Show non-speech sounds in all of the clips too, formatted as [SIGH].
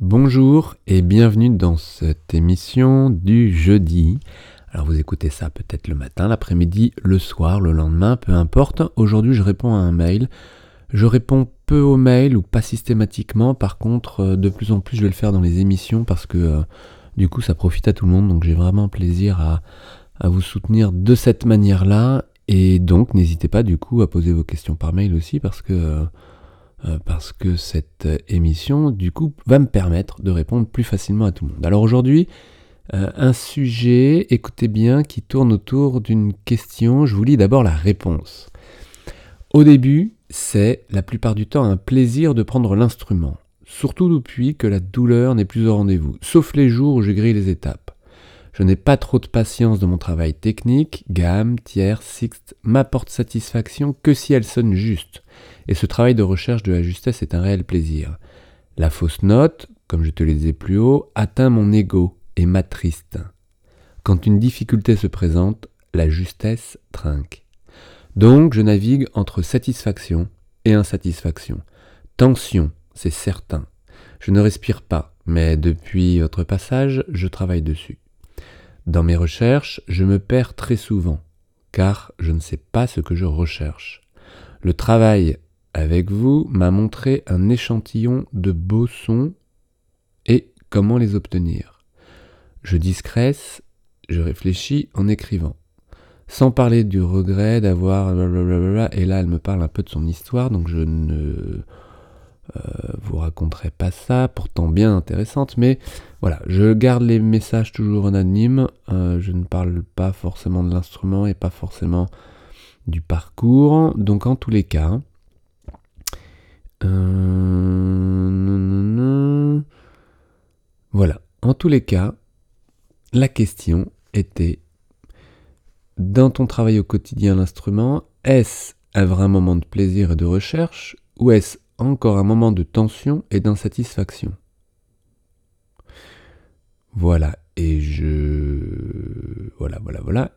Bonjour et bienvenue dans cette émission du jeudi. Alors vous écoutez ça peut-être le matin, l'après-midi, le soir, le lendemain, peu importe. Aujourd'hui je réponds à un mail. Je réponds peu aux mails ou pas systématiquement. Par contre, euh, de plus en plus je vais le faire dans les émissions parce que euh, du coup ça profite à tout le monde. Donc j'ai vraiment plaisir à, vous soutenir de cette manière-là. Et donc n'hésitez pas du coup à poser vos questions par mail aussi parce que... Euh, parce que cette émission, du coup, va me permettre de répondre plus facilement à tout le monde. Alors aujourd'hui, euh, un sujet, écoutez bien, qui tourne autour d'une question. Je vous lis d'abord la réponse. Au début, c'est la plupart du temps un plaisir de prendre l'instrument, surtout depuis que la douleur n'est plus au rendez-vous, sauf les jours où je grille les étapes. Je n'ai pas trop de patience de mon travail technique, gamme, tiers, sixte m'apporte satisfaction que si elle sonne juste. Et ce travail de recherche de la justesse est un réel plaisir. La fausse note, comme je te le disais plus haut, atteint mon ego et m'attriste. Quand une difficulté se présente, la justesse trinque. Donc je navigue entre satisfaction et insatisfaction. Tension, c'est certain. Je ne respire pas, mais depuis votre passage, je travaille dessus. Dans mes recherches, je me perds très souvent, car je ne sais pas ce que je recherche. Le travail avec vous m'a montré un échantillon de beaux sons et comment les obtenir. Je discrète, je réfléchis en écrivant. Sans parler du regret d'avoir et là elle me parle un peu de son histoire, donc je ne euh, vous raconterai pas ça, pourtant bien intéressante, mais voilà, je garde les messages toujours anonymes, euh, je ne parle pas forcément de l'instrument et pas forcément du parcours, donc en tous les cas, euh, voilà, en tous les cas, la question était, dans ton travail au quotidien l'instrument, est-ce un vrai moment de plaisir et de recherche, ou est-ce encore un moment de tension et d'insatisfaction? Voilà, et je...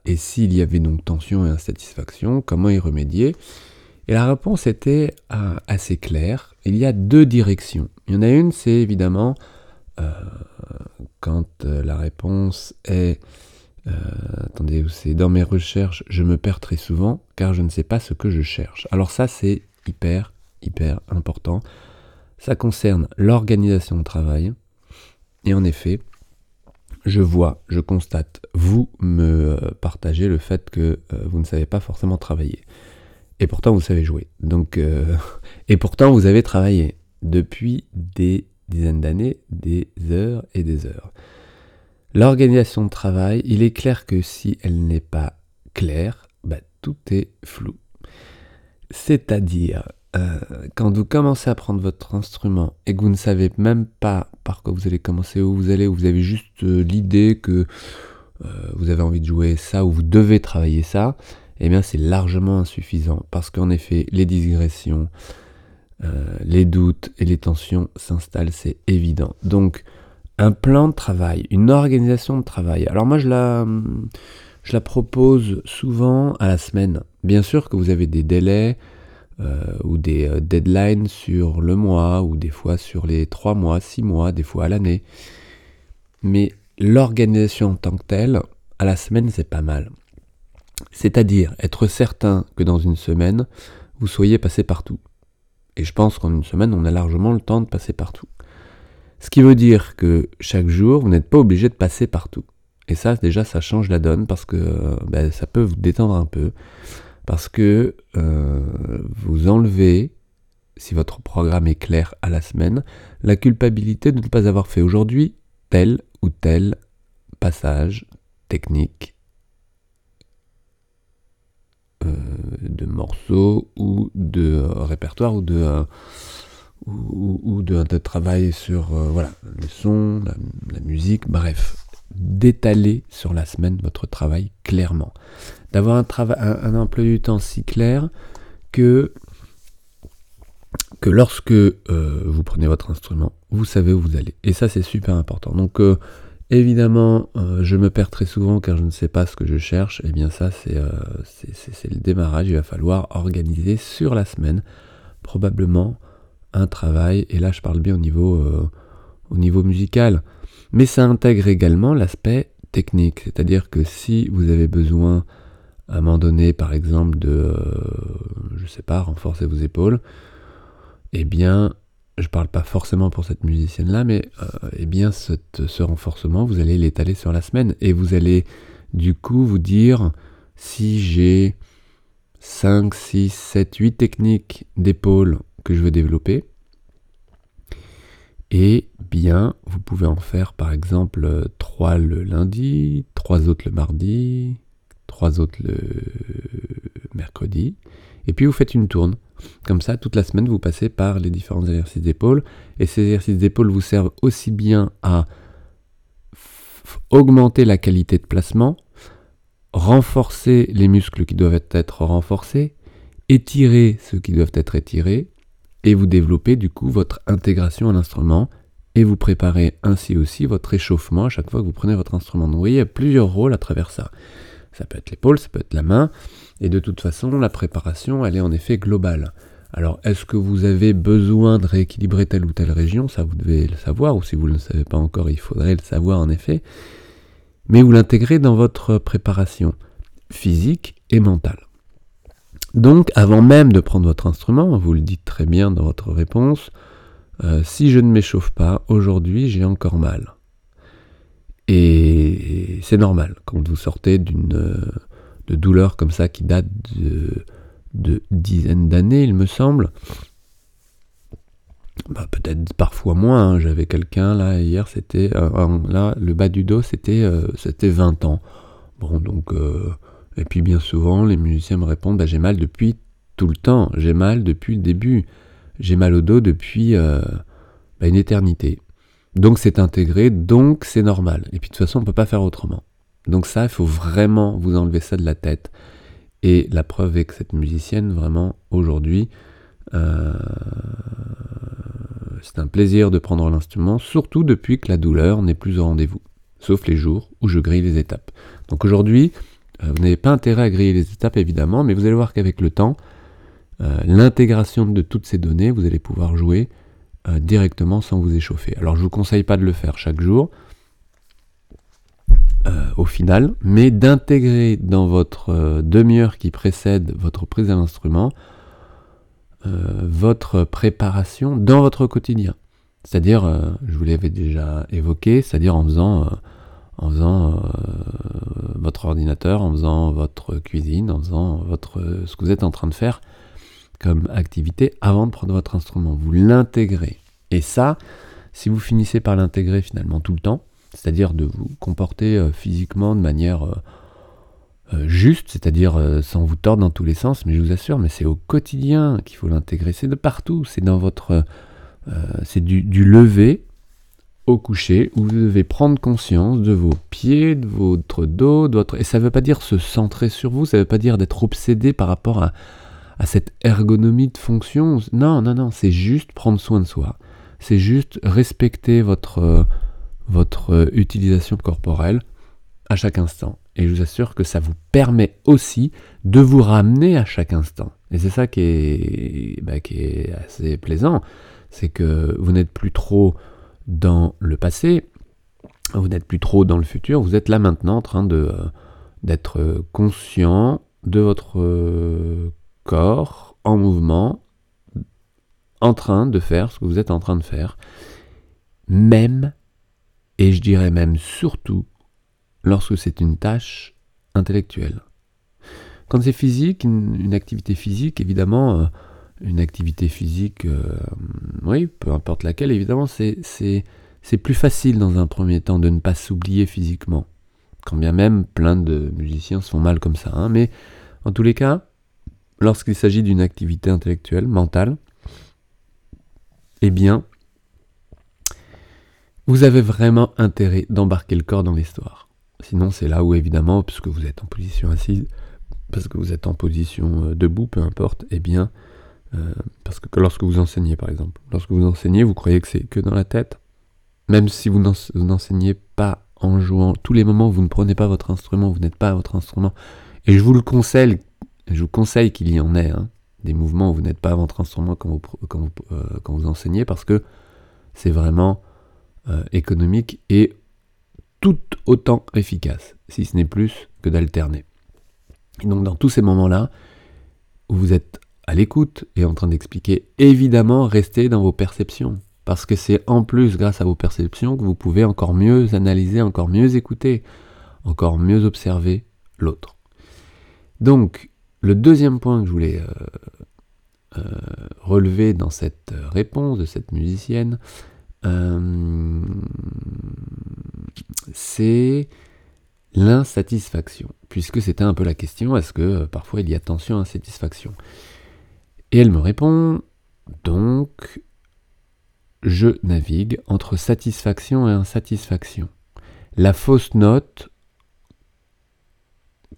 Et s'il y avait donc tension et insatisfaction, comment y remédier? Et la réponse était ah, assez claire. Il y a deux directions. Il y en a une, c'est évidemment euh, quand euh, la réponse est... Euh, attendez, c'est dans mes recherches, je me perds très souvent car je ne sais pas ce que je cherche. Alors ça, c'est hyper hyper important. Ça concerne l'organisation de travail. Et en effet, je vois, je constate, vous me euh, partagez le fait que euh, vous ne savez pas forcément travailler. Et pourtant, vous savez jouer. Donc, euh, [LAUGHS] et pourtant, vous avez travaillé depuis des dizaines d'années, des heures et des heures. L'organisation de travail, il est clair que si elle n'est pas claire, bah, tout est flou. C'est-à-dire, euh, quand vous commencez à prendre votre instrument et que vous ne savez même pas par quoi vous allez commencer, où vous allez, où vous avez juste euh, l'idée que euh, vous avez envie de jouer ça ou vous devez travailler ça, eh bien c'est largement insuffisant parce qu'en effet les digressions, les doutes et les tensions s'installent, c'est évident. Donc un plan de travail, une organisation de travail. Alors moi je la, je la propose souvent à la semaine. Bien sûr que vous avez des délais, ou des euh, deadlines sur le mois, ou des fois sur les trois mois, six mois, des fois à l'année. Mais l'organisation en tant que telle, à la semaine, c'est pas mal. C'est-à-dire être certain que dans une semaine, vous soyez passé partout. Et je pense qu'en une semaine, on a largement le temps de passer partout. Ce qui veut dire que chaque jour, vous n'êtes pas obligé de passer partout. Et ça, déjà, ça change la donne parce que euh, ben, ça peut vous détendre un peu parce que euh, vous enlevez, si votre programme est clair à la semaine, la culpabilité de ne pas avoir fait aujourd'hui tel ou tel passage technique euh, de morceaux ou de euh, répertoire ou de de, travail sur voilà le son, la musique, bref d'étaler sur la semaine votre travail clairement. D'avoir un, travail, un, emploi du temps si clair que, que lorsque euh, vous prenez votre instrument, vous savez où vous allez. Et ça, c'est super important. Donc, euh, évidemment, euh, je me perds très souvent car je ne sais pas ce que je cherche. Et eh bien, ça, c'est le démarrage. Il va falloir organiser sur la semaine, probablement, un travail. Et là, je parle bien au niveau au niveau musical, mais ça intègre également l'aspect technique, c'est-à-dire que si vous avez besoin à un moment donné, par exemple, de, euh, je sais pas, renforcer vos épaules, eh bien, je parle pas forcément pour cette musicienne-là, mais euh, eh bien, ce renforcement, vous allez l'étaler sur la semaine. Et vous allez du coup vous dire si j'ai 5, 6, 7, 8 techniques d'épaule que je veux développer, et bien, vous pouvez en faire par exemple 3 le lundi, 3 autres le mardi, 3 autres le mercredi, et puis vous faites une tourne. Comme ça, toute la semaine, vous passez par les différents exercices d'épaule, et ces exercices d'épaule vous servent aussi bien à augmenter la qualité de placement, renforcer les muscles qui doivent être renforcés, étirer ceux qui doivent être étirés, et vous développez du coup votre intégration à l'instrument, et vous préparez ainsi aussi votre échauffement à chaque fois que vous prenez votre instrument. Donc vous voyez, il y a plusieurs rôles à travers ça. Ça peut être l'épaule, ça peut être la main, et de toute façon, la préparation, elle est en effet globale. Alors, est-ce que vous avez besoin de rééquilibrer telle ou telle région? Ça, vous devez le savoir, ou si vous ne le savez pas encore, il faudrait le savoir en effet mais vous l'intégrez dans votre préparation physique et mentale. Donc, avant même de prendre votre instrument, vous le dites très bien dans votre réponse, euh, si je ne m'échauffe pas, aujourd'hui j'ai encore mal. Et c'est normal, quand vous sortez d'une de douleur comme ça qui date de, dizaines d'années, il me semble, bah, peut-être parfois moins. Hein. J'avais quelqu'un là hier, c'était euh, là le bas du dos, c'était euh, c'était 20 ans. Bon donc euh, et puis bien souvent les musiciens me répondent bah, j'ai mal depuis tout le temps, j'ai mal depuis le début, j'ai mal au dos depuis bah, une éternité. Donc c'est intégré, donc c'est normal. Et puis de toute façon on peut pas faire autrement. Donc ça il faut vraiment vous enlever ça de la tête. Et la preuve est que cette musicienne vraiment aujourd'hui c'est un plaisir de prendre l'instrument, surtout depuis que la douleur n'est plus au rendez-vous, sauf les jours où je grille les étapes. Donc aujourd'hui, euh, vous n'avez pas intérêt à griller les étapes évidemment, mais vous allez voir qu'avec le temps, euh, l'intégration de toutes ces données, vous allez pouvoir jouer euh, directement sans vous échauffer. Alors je ne vous conseille pas de le faire chaque jour, au final, mais d'intégrer dans votre demi-heure qui précède votre prise à l'instrument euh, votre préparation dans votre quotidien. C'est-à-dire, euh, je vous l'avais déjà évoqué, c'est-à-dire en faisant, euh, en faisant votre ordinateur, en faisant votre cuisine, en faisant votre, ce que vous êtes en train de faire comme activité avant de prendre votre instrument. Vous l'intégrez. Et ça, si vous finissez par l'intégrer finalement tout le temps, c'est-à-dire de vous comporter physiquement de manière euh, juste, c'est-à-dire euh, sans vous tordre dans tous les sens, mais je vous assure, mais c'est au quotidien qu'il faut l'intégrer, c'est de partout, c'est dans votre... Euh, c'est du, lever au coucher, où vous devez prendre conscience de vos pieds, de votre dos, de votre... Et ça ne veut pas dire se centrer sur vous, ça ne veut pas dire d'être obsédé par rapport à, à cette ergonomie de fonction. Non, non, non, c'est juste prendre soin de soi. C'est juste respecter votre, votre utilisation corporelle à chaque instant. Et je vous assure que ça vous permet aussi de vous ramener à chaque instant. Et c'est ça qui est, bah, qui est assez plaisant. C'est que vous n'êtes plus trop dans le passé, vous n'êtes plus trop dans le futur, vous êtes là maintenant en train de, euh, d'être conscient de votre euh, corps en mouvement, en train de faire ce que vous êtes en train de faire, même, et je dirais même surtout, lorsque c'est une tâche intellectuelle. Quand c'est physique, une, activité physique, évidemment, euh, une activité physique, euh, oui, peu importe laquelle, évidemment, c'est, plus facile dans un premier temps de ne pas s'oublier physiquement. Quand bien même plein de musiciens se font mal comme ça. Hein. mais en tous les cas, lorsqu'il s'agit d'une activité intellectuelle, mentale, eh bien, vous avez vraiment intérêt d'embarquer le corps dans l'histoire. Sinon, c'est là où, évidemment, puisque vous êtes en position assise, parce que vous êtes en position euh, debout, peu importe, eh bien, euh, parce que lorsque vous enseignez, par exemple, lorsque vous enseignez, vous croyez que c'est que dans la tête, même si vous n'enseignez pas en jouant, tous les moments vous ne prenez pas votre instrument, vous n'êtes pas à votre instrument, et je vous le conseille, je vous conseille qu'il y en ait, hein, des mouvements où vous n'êtes pas à votre instrument quand vous, euh, enseignez, parce que c'est vraiment euh, économique est tout autant efficace, si ce n'est plus que d'alterner. Et donc dans tous ces moments-là, où vous êtes à l'écoute et en train d'expliquer, évidemment, restez dans vos perceptions. Parce que c'est en plus grâce à vos perceptions que vous pouvez encore mieux analyser, encore mieux écouter, encore mieux observer l'autre. Donc, le deuxième point que je voulais euh, euh, relever dans cette réponse de cette musicienne, euh, c'est l'insatisfaction, puisque c'était un peu la question, est-ce que parfois il y a tension, insatisfaction? Et elle me répond, donc, je navigue entre satisfaction et insatisfaction. La fausse note,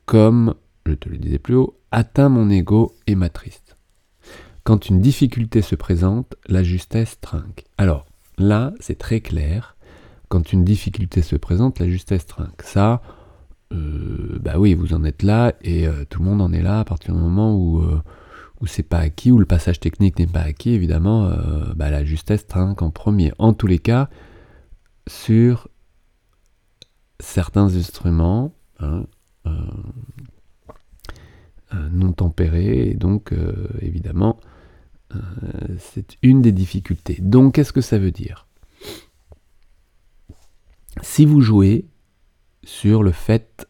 comme je te le disais plus haut, atteint mon ego et m'attriste. Quand une difficulté se présente, la justesse trinque. Alors, là, c'est très clair. Quand une difficulté se présente, la justesse trinque. Ça, euh, bah oui, vous en êtes là et euh, tout le monde en est là à partir du moment où, euh, c'est pas acquis, où le passage technique n'est pas acquis, évidemment, bah, la justesse trinque en premier. En tous les cas, sur certains instruments, hein, non tempérés, et donc évidemment, c'est une des difficultés. Donc, qu'est-ce que ça veut dire? Si vous jouez sur le fait,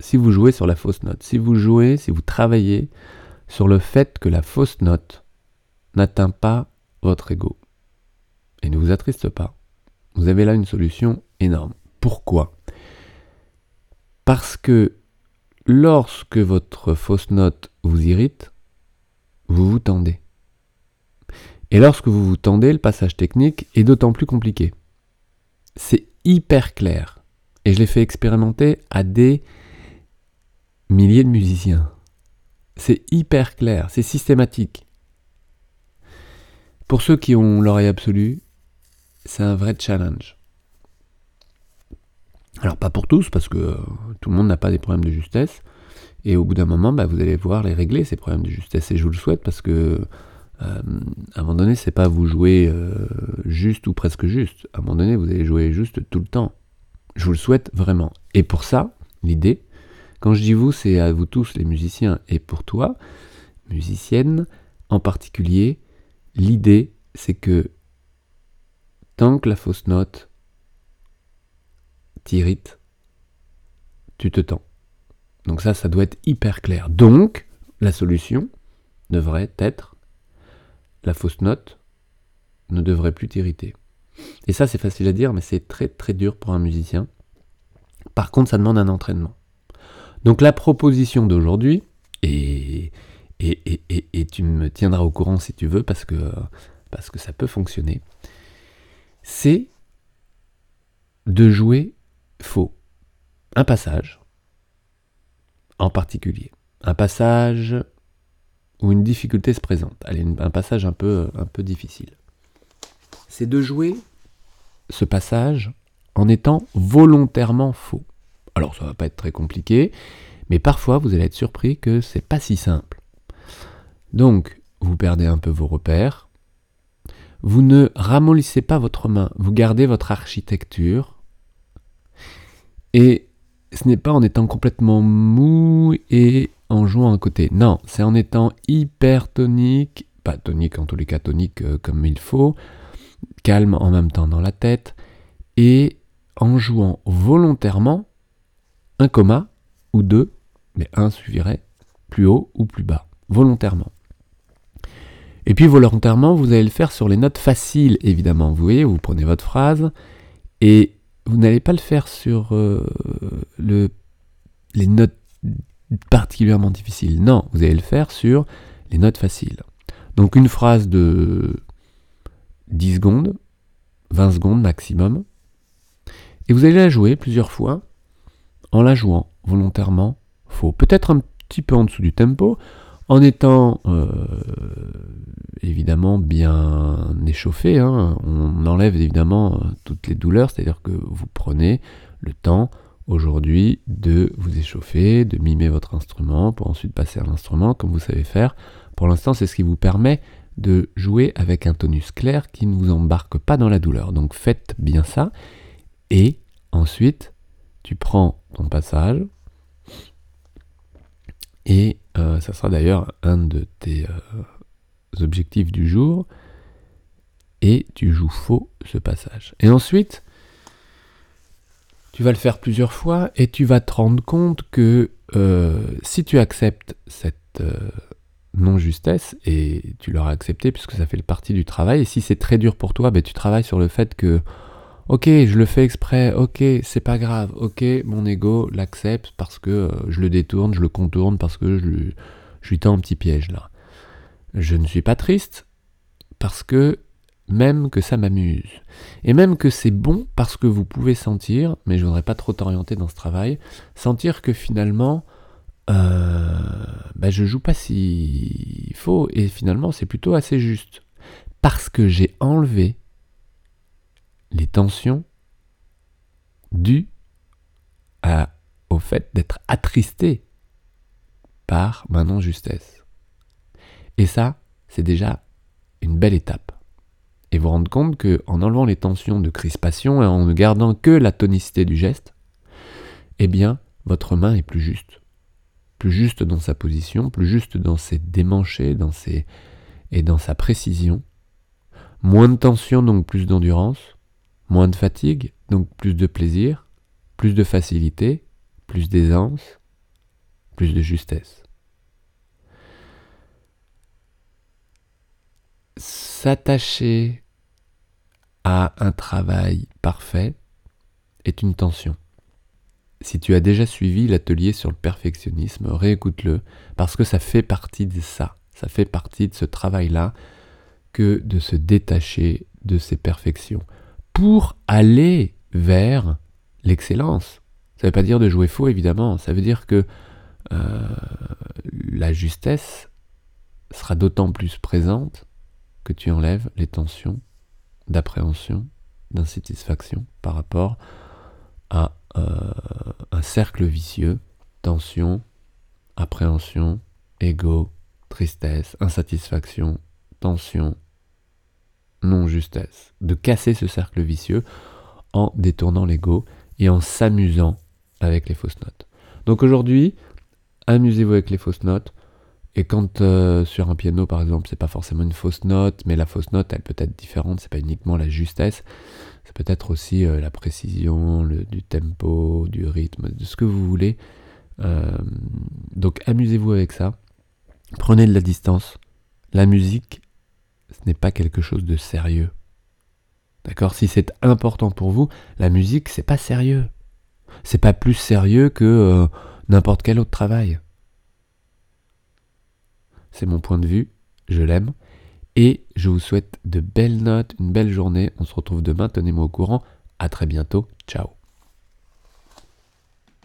si vous jouez sur la fausse note, si vous jouez, si vous travaillez sur le fait que la fausse note n'atteint pas votre ego et ne vous attriste pas, vous avez là une solution énorme. Pourquoi? Parce que lorsque votre fausse note vous irrite, vous vous tendez. Et lorsque vous vous tendez, le passage technique est d'autant plus compliqué. C'est hyper clair. Et je l'ai fait expérimenter à des milliers de musiciens. C'est hyper clair, c'est systématique. Pour ceux qui ont l'oreille absolue, c'est un vrai challenge. Alors pas pour tous, parce que euh, tout le monde n'a pas des problèmes de justesse. Et au bout d'un moment, bah, vous allez voir les régler, ces problèmes de justesse. Et je vous le souhaite parce que, euh, à un moment donné, c'est pas vous jouer euh, juste ou presque juste. À un moment donné, vous allez jouer juste tout le temps. Je vous le souhaite vraiment. Et pour ça, l'idée, quand je dis vous, c'est à vous tous les musiciens et pour toi, musicienne en particulier, l'idée, c'est que tant que la fausse note t'irrite, tu te tends. Donc ça, ça doit être hyper clair. Donc, la solution devrait être la fausse note ne devrait plus t'irriter. Et ça, c'est facile à dire, mais c'est très très dur pour un musicien. Par contre, ça demande un entraînement. Donc la proposition d'aujourd'hui, et, et, et, et, tu me tiendras au courant si tu veux, parce que, parce que ça peut fonctionner, c'est de jouer faux. Un passage, en particulier. Un passage où une difficulté se présente. Allez, un passage un peu, un peu difficile. C'est de jouer ce passage en étant volontairement faux. Alors ça va pas être très compliqué, mais parfois vous allez être surpris que c'est pas si simple. Donc, vous perdez un peu vos repères. Vous ne ramollissez pas votre main, vous gardez votre architecture. Et ce n'est pas en étant complètement mou et en jouant à côté. Non, c'est en étant hyper tonique, pas tonique en tous les cas, tonique euh, comme il faut, calme en même temps dans la tête, et en jouant volontairement un coma ou deux, mais un suffirait plus haut ou plus bas, volontairement. Et puis volontairement, vous allez le faire sur les notes faciles, évidemment. Vous voyez, vous prenez votre phrase et vous n'allez pas le faire sur euh, le, les notes particulièrement difficiles. Non, vous allez le faire sur les notes faciles. Donc une phrase de 10 secondes, 20 secondes maximum. Et vous allez la jouer plusieurs fois en la jouant volontairement faux. Peut-être un petit peu en dessous du tempo, en étant euh, évidemment bien échauffé, hein. on enlève évidemment euh, toutes les douleurs, c'est-à-dire que vous prenez le temps aujourd'hui de vous échauffer, de mimer votre instrument pour ensuite passer à l'instrument comme vous savez faire. Pour l'instant, c'est ce qui vous permet de jouer avec un tonus clair qui ne vous embarque pas dans la douleur. Donc faites bien ça. Et ensuite, tu prends ton passage. Et euh, ça sera d'ailleurs un de tes euh, objectifs du jour. Et tu joues faux ce passage. Et ensuite, tu vas le faire plusieurs fois et tu vas te rendre compte que euh, si tu acceptes cette non-justesse, et tu l'auras accepté puisque ça fait partie du travail, et si c'est très dur pour toi, ben, tu travailles sur le fait que, ok, je le fais exprès, ok, c'est pas grave, ok, mon ego l'accepte parce que euh, je le détourne, je le contourne parce que je lui, tends un petit piège là. Je ne suis pas triste parce que même que ça m'amuse. Et même que c'est bon parce que vous pouvez sentir, mais je voudrais pas trop t'orienter dans ce travail, sentir que finalement, euh, bah, je joue pas si faux et finalement c'est plutôt assez juste. Parce que j'ai enlevé les tensions dues au fait d'être attristé par ma non-justesse. Et ça, c'est déjà une belle étape. Et vous rendre compte que en enlevant les tensions de crispation et en ne gardant que la tonicité du geste, eh bien, votre main est plus juste plus juste dans sa position, plus juste dans ses démanchés dans ses... et dans sa précision. Moins de tension, donc plus d'endurance. Moins de fatigue, donc plus de plaisir. Plus de facilité, plus d'aisance, plus de justesse. S'attacher à un travail parfait est une tension. Si tu as déjà suivi l'atelier sur le perfectionnisme, réécoute-le, parce que ça fait partie de ça, ça fait partie de ce travail-là, que de se détacher de ces perfections, pour aller vers l'excellence. Ça ne veut pas dire de jouer faux, évidemment, ça veut dire que euh, la justesse sera d'autant plus présente que tu enlèves les tensions d'appréhension, d'insatisfaction par rapport à euh, un cercle vicieux, tension, appréhension, ego, tristesse, insatisfaction, tension, non-justesse. De casser ce cercle vicieux en détournant l'ego et en s'amusant avec les fausses notes. Donc aujourd'hui, amusez-vous avec les fausses notes. Et quand euh, sur un piano, par exemple, c'est pas forcément une fausse note, mais la fausse note, elle peut être différente, c'est pas uniquement la justesse, c'est peut-être aussi euh, la précision, le, du tempo, du rythme, de ce que vous voulez. Euh, donc amusez-vous avec ça. Prenez de la distance. La musique, ce n'est pas quelque chose de sérieux. D'accord? Si c'est important pour vous, la musique, c'est pas sérieux. C'est pas plus sérieux que n'importe quel autre travail. C'est mon point de vue, je l'aime. Et je vous souhaite de belles notes, une belle journée. On se retrouve demain, tenez-moi au courant. À très bientôt. Ciao.